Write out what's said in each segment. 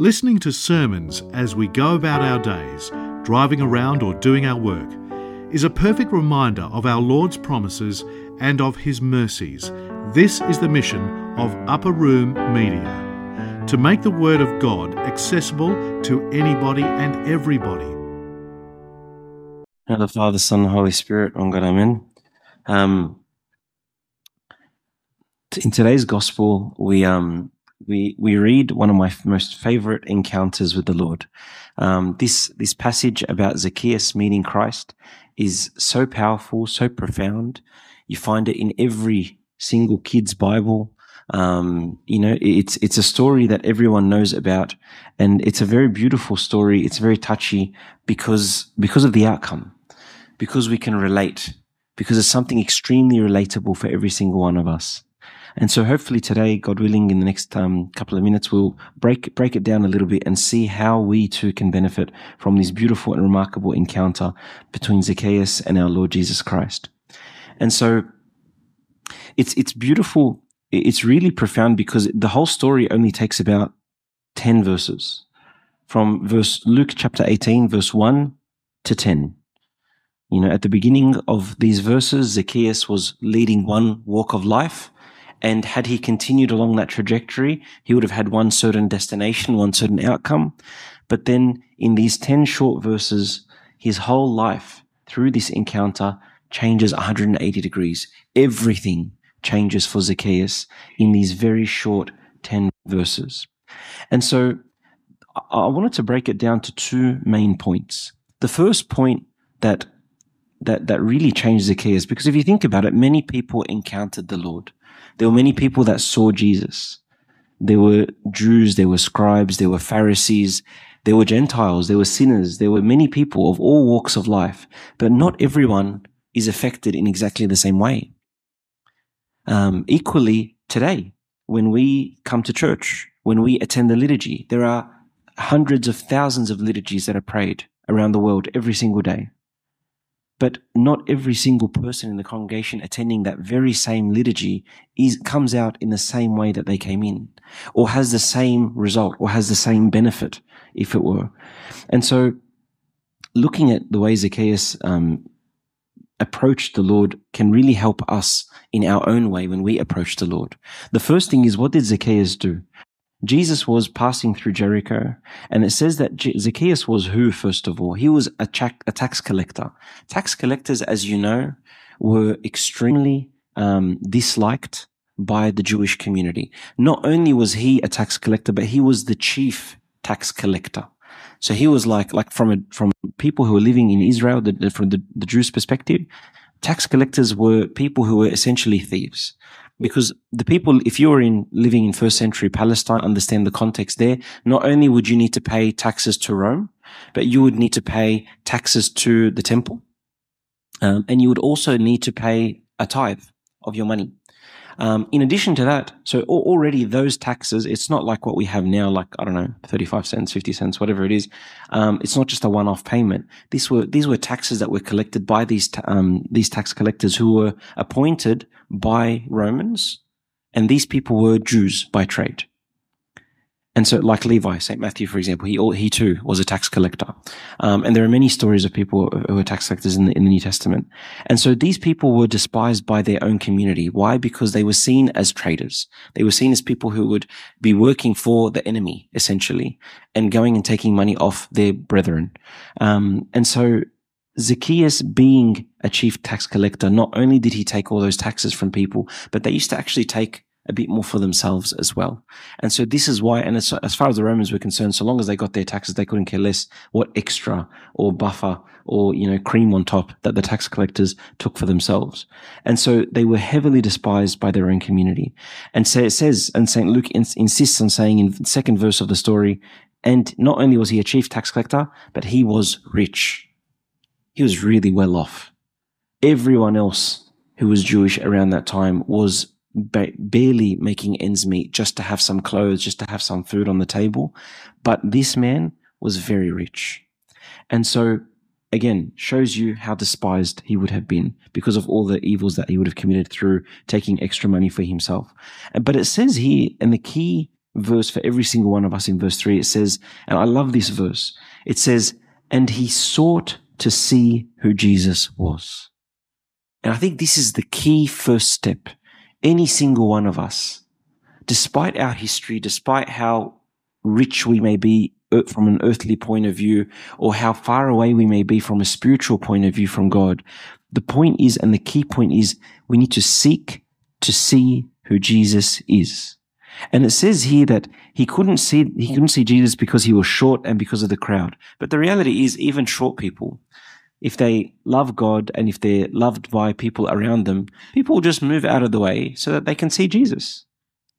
Listening to sermons as we go about our days, driving around or doing our work, is a perfect reminder of our Lord's promises and of His mercies. This is the mission of Upper Room Media to make the Word of God accessible to anybody and everybody. Now, the Father, Son, and Holy Spirit, on God, Amen. Um, in today's Gospel, we um, we we read one of my most favorite encounters with the Lord. Um, this this passage about Zacchaeus meeting Christ is so powerful, so profound. You find it in every single kid's Bible. Um, you know, it's it's a story that everyone knows about, and it's a very beautiful story. It's very touchy because because of the outcome, because we can relate, because it's something extremely relatable for every single one of us. And so hopefully today, God willing, in the next um, couple of minutes, we'll break, break it down a little bit and see how we too can benefit from this beautiful and remarkable encounter between Zacchaeus and our Lord Jesus Christ. And so it's, it's beautiful. It's really profound because the whole story only takes about 10 verses from verse Luke chapter 18, verse 1 to 10. You know, at the beginning of these verses, Zacchaeus was leading one walk of life and had he continued along that trajectory, he would have had one certain destination, one certain outcome. But then in these 10 short verses, his whole life through this encounter changes 180 degrees. Everything changes for Zacchaeus in these very short 10 verses. And so I wanted to break it down to two main points. The first point that that that really changed Zacchaeus because if you think about it, many people encountered the Lord. There were many people that saw Jesus. There were Jews, there were scribes, there were Pharisees, there were Gentiles, there were sinners, there were many people of all walks of life, but not everyone is affected in exactly the same way. Um, equally, today, when we come to church, when we attend the liturgy, there are hundreds of thousands of liturgies that are prayed around the world every single day. But not every single person in the congregation attending that very same liturgy is, comes out in the same way that they came in, or has the same result, or has the same benefit, if it were. And so, looking at the way Zacchaeus um, approached the Lord can really help us in our own way when we approach the Lord. The first thing is, what did Zacchaeus do? Jesus was passing through Jericho, and it says that Zacchaeus was who, first of all? He was a, tax collector. Tax collectors, as you know, were extremely um, disliked by the Jewish community. Not only was he a tax collector, but he was the chief tax collector. So he was like, like from a, from people who were living in Israel, the, from the, the Jews' perspective, tax collectors were people who were essentially thieves because the people, if you were in living in first century Palestine, understand the context there. Not only would you need to pay taxes to Rome, but you would need to pay taxes to the temple. Um, and you would also need to pay a tithe of your money. Um, in addition to that, so already those taxes, it's not like what we have now, like, I don't know, 35 cents, 50 cents, whatever it is. Um, it's not just a one-off payment. These were, these were taxes that were collected by these, ta- um, these tax collectors who were appointed by Romans. And these people were Jews by trade. And so, like Levi, St. Matthew, for example, he, he too was a tax collector. Um, and there are many stories of people who were tax collectors in the, in the New Testament. And so these people were despised by their own community. Why? Because they were seen as traitors. They were seen as people who would be working for the enemy, essentially, and going and taking money off their brethren. Um, and so Zacchaeus being a chief tax collector, not only did he take all those taxes from people, but they used to actually take a bit more for themselves as well. And so this is why, and as, as far as the Romans were concerned, so long as they got their taxes, they couldn't care less what extra or buffer or, you know, cream on top that the tax collectors took for themselves. And so they were heavily despised by their own community. And so it says, and St. Luke ins- insists on saying in the second verse of the story, and not only was he a chief tax collector, but he was rich. He was really well off. Everyone else who was Jewish around that time was ba- barely making ends meet just to have some clothes, just to have some food on the table. But this man was very rich. And so again, shows you how despised he would have been because of all the evils that he would have committed through taking extra money for himself. But it says here, and the key verse for every single one of us in verse 3. It says, and I love this verse, it says, and he sought to see who Jesus was. And I think this is the key first step. Any single one of us, despite our history, despite how rich we may be from an earthly point of view, or how far away we may be from a spiritual point of view from God, the point is, and the key point is, we need to seek to see who Jesus is. And it says here that he couldn't see, he couldn't see Jesus because he was short and because of the crowd. But the reality is even short people, if they love God and if they're loved by people around them, people will just move out of the way so that they can see Jesus,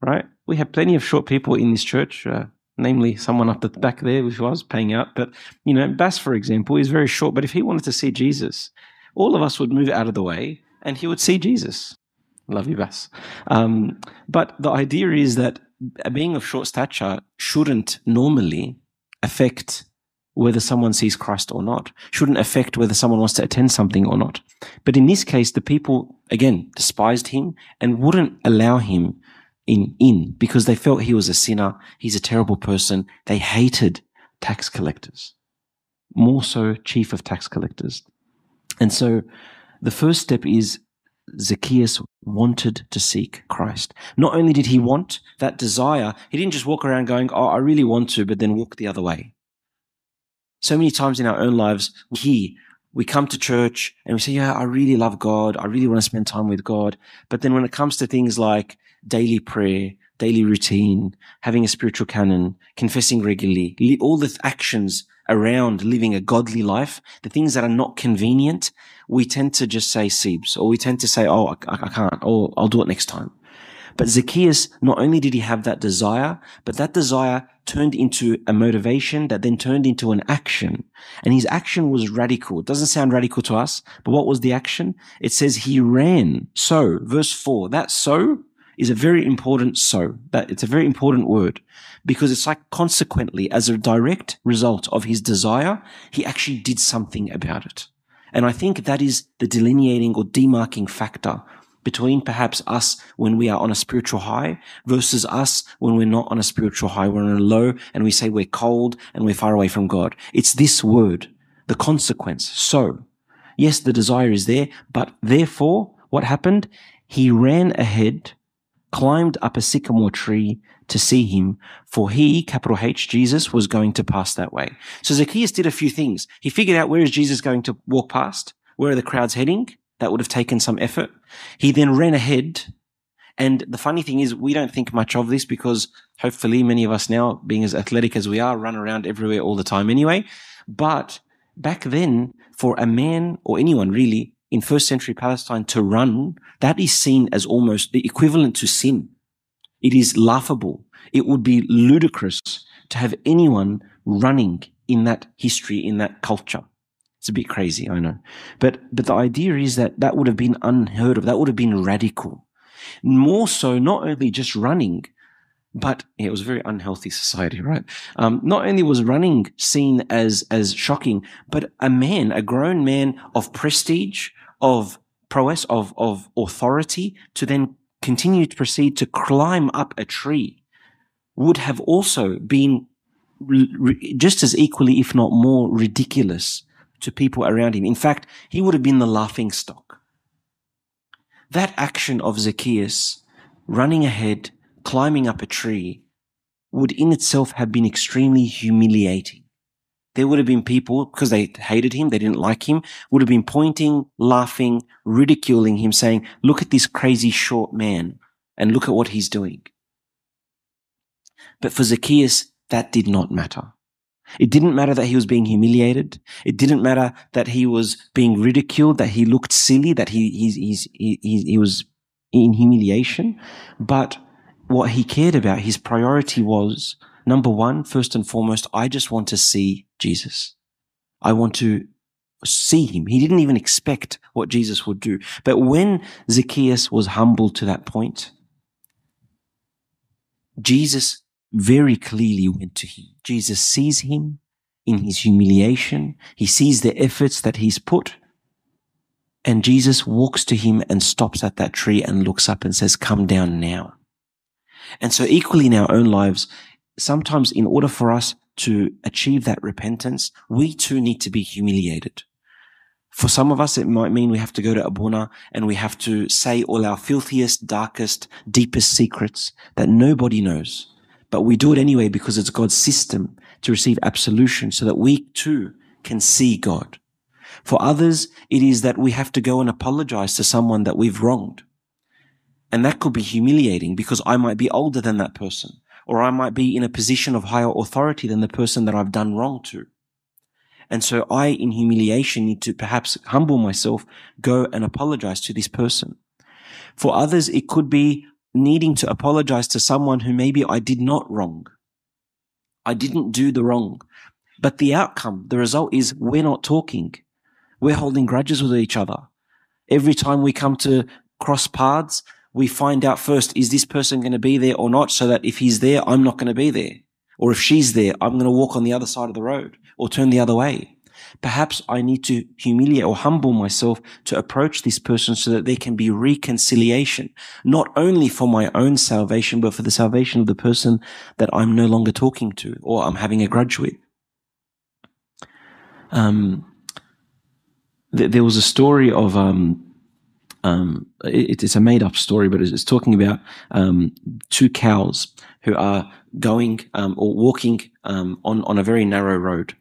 right? We have plenty of short people in this church, uh, namely someone up the back there who was paying out. But, you know, Bass, for example, is very short. But if he wanted to see Jesus, all of us would move out of the way and he would see Jesus. Love you, Bass. Um, but the idea is that being of short stature shouldn't normally affect whether someone sees Christ or not, shouldn't affect whether someone wants to attend something or not. But in this case, the people, again, despised him and wouldn't allow him in, in because they felt he was a sinner. He's a terrible person. They hated tax collectors, more so chief of tax collectors. And so the first step is Zacchaeus wanted to seek Christ. Not only did he want that desire, he didn't just walk around going, Oh, I really want to, but then walk the other way. So many times in our own lives, we we come to church and we say, Yeah, I really love God. I really want to spend time with God. But then when it comes to things like daily prayer, daily routine, having a spiritual canon, confessing regularly, all the actions around living a godly life, the things that are not convenient, we tend to just say Sebes, or we tend to say, oh, I, I can't, or I'll do it next time. But Zacchaeus, not only did he have that desire, but that desire turned into a motivation that then turned into an action. And his action was radical. It doesn't sound radical to us, but what was the action? It says he ran. So, verse four, that so is a very important so. That it's a very important word because it's like consequently, as a direct result of his desire, he actually did something about it. And I think that is the delineating or demarking factor between perhaps us when we are on a spiritual high versus us when we're not on a spiritual high. We're on a low and we say we're cold and we're far away from God. It's this word, the consequence. So, yes, the desire is there, but therefore, what happened? He ran ahead climbed up a sycamore tree to see him, for he, capital H, Jesus, was going to pass that way. So Zacchaeus did a few things. He figured out where is Jesus going to walk past? Where are the crowds heading? That would have taken some effort. He then ran ahead. And the funny thing is, we don't think much of this because hopefully many of us now, being as athletic as we are, run around everywhere all the time anyway. But back then, for a man or anyone really in first century Palestine to run, that is seen as almost the equivalent to sin. It is laughable. It would be ludicrous to have anyone running in that history, in that culture. It's a bit crazy, I know. But, but the idea is that that would have been unheard of. That would have been radical. More so, not only just running, but it was a very unhealthy society, right? Um, not only was running seen as as shocking, but a man, a grown man of prestige, of prowess, of, of authority, to then continue to proceed to climb up a tree would have also been just as equally, if not more ridiculous to people around him. In fact, he would have been the laughing stock. That action of Zacchaeus running ahead, climbing up a tree would in itself have been extremely humiliating there would have been people, because they hated him, they didn't like him, would have been pointing, laughing, ridiculing him, saying, look at this crazy short man and look at what he's doing. But for Zacchaeus, that did not matter. It didn't matter that he was being humiliated. It didn't matter that he was being ridiculed, that he looked silly, that he, he, he, he, he was in humiliation. But what he cared about, his priority was Number one, first and foremost, I just want to see Jesus. I want to see him. He didn't even expect what Jesus would do. But when Zacchaeus was humbled to that point, Jesus very clearly went to him. Jesus sees him in his humiliation. He sees the efforts that he's put. And Jesus walks to him and stops at that tree and looks up and says, come down now. And so equally in our own lives, sometimes in order for us to achieve that repentance, we too need to be humiliated. For some of us, it might mean we have to go to Abuna and we have to say all our filthiest, darkest, deepest secrets that nobody knows. But we do it anyway because it's God's system to receive absolution so that we too can see God. For others, it is that we have to go and apologize to someone that we've wronged. And that could be humiliating because I might be older than that person, or I might be in a position of higher authority than the person that I've done wrong to. And so I, in humiliation, need to perhaps humble myself, go and apologize to this person. For others, it could be needing to apologize to someone who maybe I did not wrong. I didn't do the wrong. But the outcome, the result is we're not talking. We're holding grudges with each other. Every time we come to cross paths, we find out first, is this person going to be there or not? So that if he's there, I'm not going to be there. Or if she's there, I'm going to walk on the other side of the road or turn the other way. Perhaps I need to humiliate or humble myself to approach this person so that there can be reconciliation, not only for my own salvation, but for the salvation of the person that I'm no longer talking to or I'm having a grudge with. Um, th- there was a story of, um, um, it, it's a made up story, but it's, it's talking about um, two cows who are going um, or walking um, on on a very narrow road,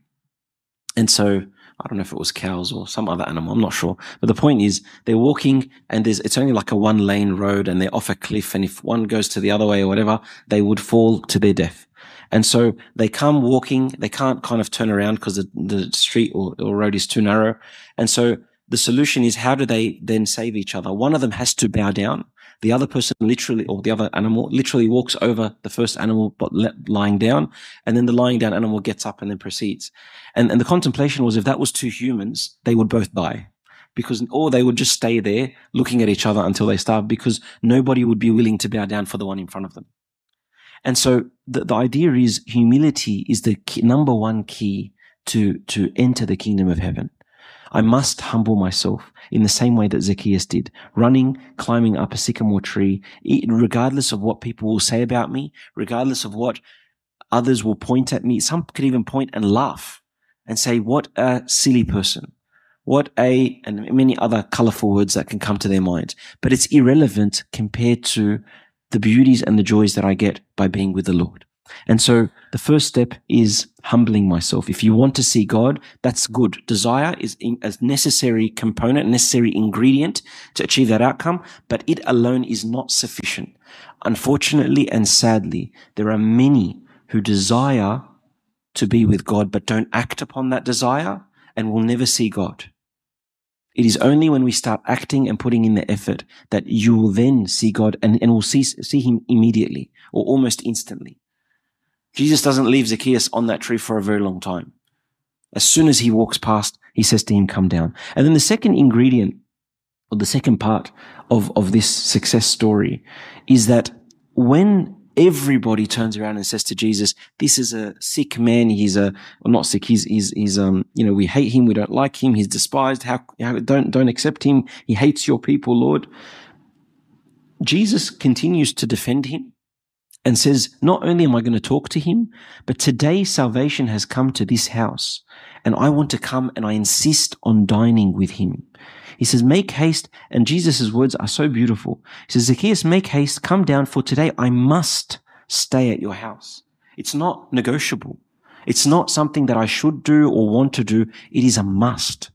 and so I don't know if it was cows or some other animal. I'm not sure. But the point is they're walking and there's, it's only like a one lane road and they're off a cliff. And if one goes to the other way or whatever, they would fall to their death. And so they come walking. They can't kind of turn around because the, the street or, or road is too narrow. And so the solution is how do they then save each other? One of them has to bow down the other person literally, or the other animal literally walks over the first animal, but lying down. And then the lying down animal gets up and then proceeds. And, and the contemplation was if that was two humans, they would both die because, or they would just stay there looking at each other until they starve because nobody would be willing to bow down for the one in front of them. And so the, the idea is humility is the key, number one key to, to enter the kingdom of heaven. I must humble myself in the same way that Zacchaeus did, running, climbing up a sycamore tree, regardless of what people will say about me, regardless of what others will point at me. Some could even point and laugh and say, what a silly person. What a, and many other colorful words that can come to their mind. But it's irrelevant compared to the beauties and the joys that I get by being with the Lord. And so the first step is humbling myself. If you want to see God, that's good. Desire is a necessary component, necessary ingredient to achieve that outcome, but it alone is not sufficient. Unfortunately and sadly, there are many who desire to be with God, but don't act upon that desire and will never see God. It is only when we start acting and putting in the effort that you will then see God and, and will see, see Him immediately or almost instantly. Jesus doesn't leave Zacchaeus on that tree for a very long time. As soon as he walks past, he says to him, come down. And then the second ingredient or the second part of, of this success story is that when everybody turns around and says to Jesus, this is a sick man. He's a, well, not sick. He's, he's, he's, um, you know, we hate him. We don't like him. He's despised. How, how don't, don't accept him. He hates your people, Lord. Jesus continues to defend him and says, Not only am I going to talk to him, but today salvation has come to this house, and I want to come and I insist on dining with him. He says, Make haste, and Jesus' words are so beautiful. He says, Zacchaeus, make haste, come down, for today I must stay at your house. It's not negotiable. It's not something that I should do or want to do. It is a must.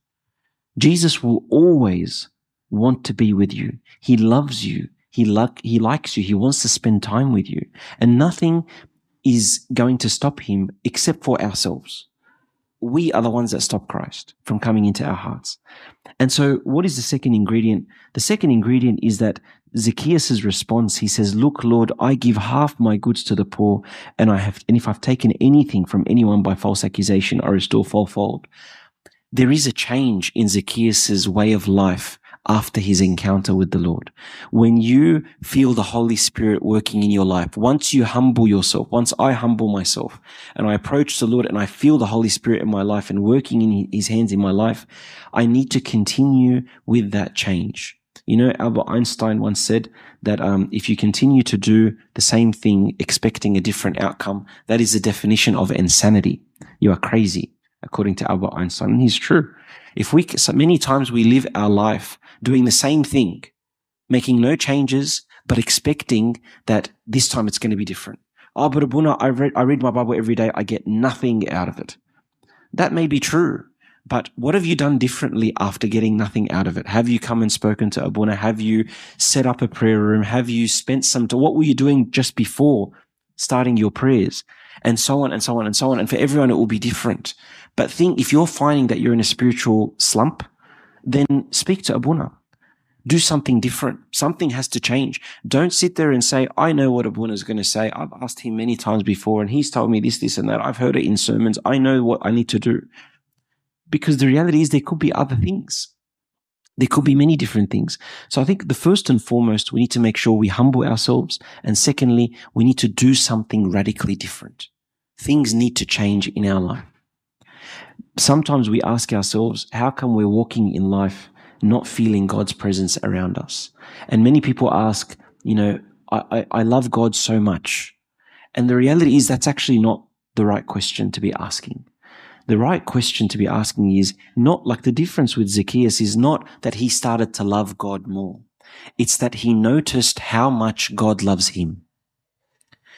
Jesus will always want to be with you. He loves you. He like, he likes you. He wants to spend time with you and nothing is going to stop him except for ourselves. We are the ones that stop Christ from coming into our hearts. And so what is the second ingredient? The second ingredient is that Zacchaeus' response, he says, look, Lord, I give half my goods to the poor and I have, and if I've taken anything from anyone by false accusation, I restore fourfold. There is a change in Zacchaeus' way of life after his encounter with the Lord. When you feel the Holy Spirit working in your life, once you humble yourself, once I humble myself and I approach the Lord and I feel the Holy Spirit in my life and working in his hands in my life, I need to continue with that change. You know, Albert Einstein once said that um, if you continue to do the same thing expecting a different outcome, that is the definition of insanity. You are crazy, according to Albert Einstein. And he's true. If we, so many times we live our life doing the same thing, making no changes, but expecting that this time it's going to be different. Oh, but Abuna, I read, I read my Bible every day. I get nothing out of it. That may be true. But what have you done differently after getting nothing out of it? Have you come and spoken to Abuna? Have you set up a prayer room? Have you spent some, to, what were you doing just before starting your prayers? And so on and so on and so on. And for everyone, it will be different. But think, if you're finding that you're in a spiritual slump, then speak to Abuna. Do something different. Something has to change. Don't sit there and say, I know what Abuna is going to say. I've asked him many times before and he's told me this, this and that. I've heard it in sermons. I know what I need to do because the reality is there could be other things. There could be many different things. So I think the first and foremost, we need to make sure we humble ourselves. And secondly, we need to do something radically different. Things need to change in our life. Sometimes we ask ourselves, how come we're walking in life not feeling God's presence around us? And many people ask, you know, I, I, I love God so much. And the reality is that's actually not the right question to be asking the right question to be asking is not like the difference with Zacchaeus is not that he started to love God more. It's that he noticed how much God loves him.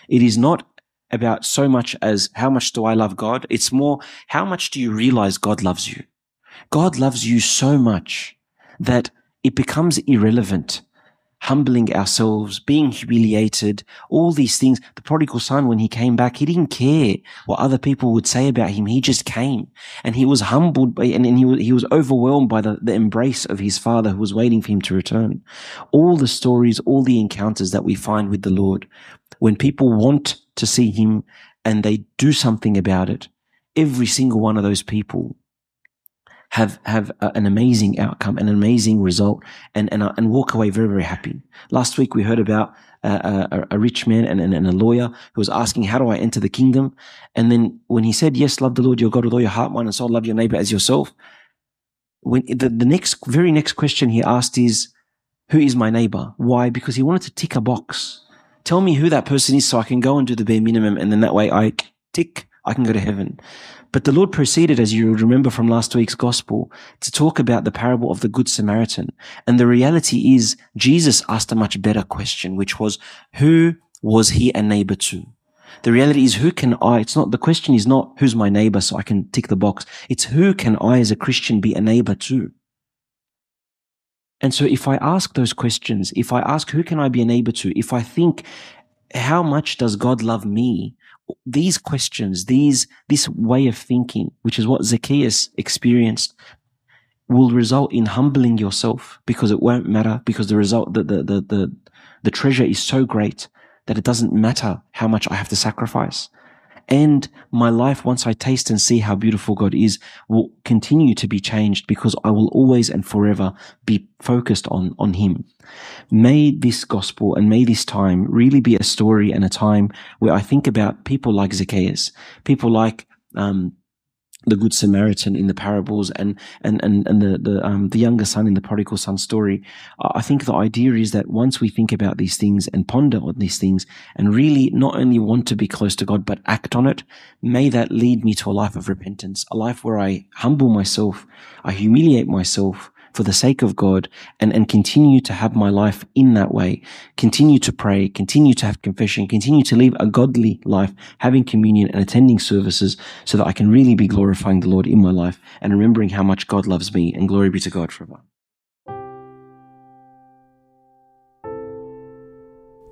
It is not about so much as how much do I love God? It's more how much do you realize God loves you? God loves you so much that it becomes irrelevant humbling ourselves, being humiliated, all these things. The prodigal son, when he came back, he didn't care what other people would say about him. He just came and he was humbled by, and, and he, was, he was overwhelmed by the, the embrace of his father who was waiting for him to return. All the stories, all the encounters that we find with the Lord, when people want to see him and they do something about it, every single one of those people have have a, an amazing outcome, an amazing result, and and uh, and walk away very very happy. Last week we heard about a, a, a rich man and, and, and, a lawyer who was asking, "How do I enter the kingdom?" And then when he said, "Yes, love the Lord your God with all your heart, mind, and soul, love your neighbor as yourself," when the, the next very next question he asked is, "Who is my neighbor?" Why? Because he wanted to tick a box. Tell me who that person is, so I can go and do the bare minimum, and then that way I tick, I can go to heaven. But the Lord proceeded, as you remember from last week's gospel, to talk about the parable of the Good Samaritan. And the reality is Jesus asked a much better question, which was, who was he a neighbor to? The reality is, who can I, it's not, the question is not, who's my neighbor so I can tick the box. It's who can I as a Christian be a neighbor to? And so if I ask those questions, if I ask, who can I be a neighbor to? If I think, how much does God love me? These questions, these, this way of thinking, which is what Zacchaeus experienced, will result in humbling yourself because it won't matter because the result, the, the, the, the, the treasure is so great that it doesn't matter how much I have to sacrifice and my life, once I taste and see how beautiful God is, will continue to be changed because I will always and forever be focused on, on Him. May this gospel and may this time really be a story and a time where I think about people like Zacchaeus, people like, um, the good Samaritan in the parables and and and, and the the um, the younger son in the prodigal son story. I think the idea is that once we think about these things and ponder on these things and really not only want to be close to God but act on it, may that lead me to a life of repentance, a life where I humble myself, I humiliate myself, for the sake of God and, and continue to have my life in that way. Continue to pray, continue to have confession, continue to live a godly life, having communion and attending services so that I can really be glorifying the Lord in my life and remembering how much God loves me and glory be to God forever.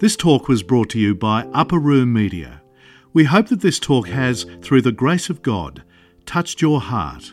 This talk was brought to you by Upper Room Media. We hope that this talk has, through the grace of God, touched your heart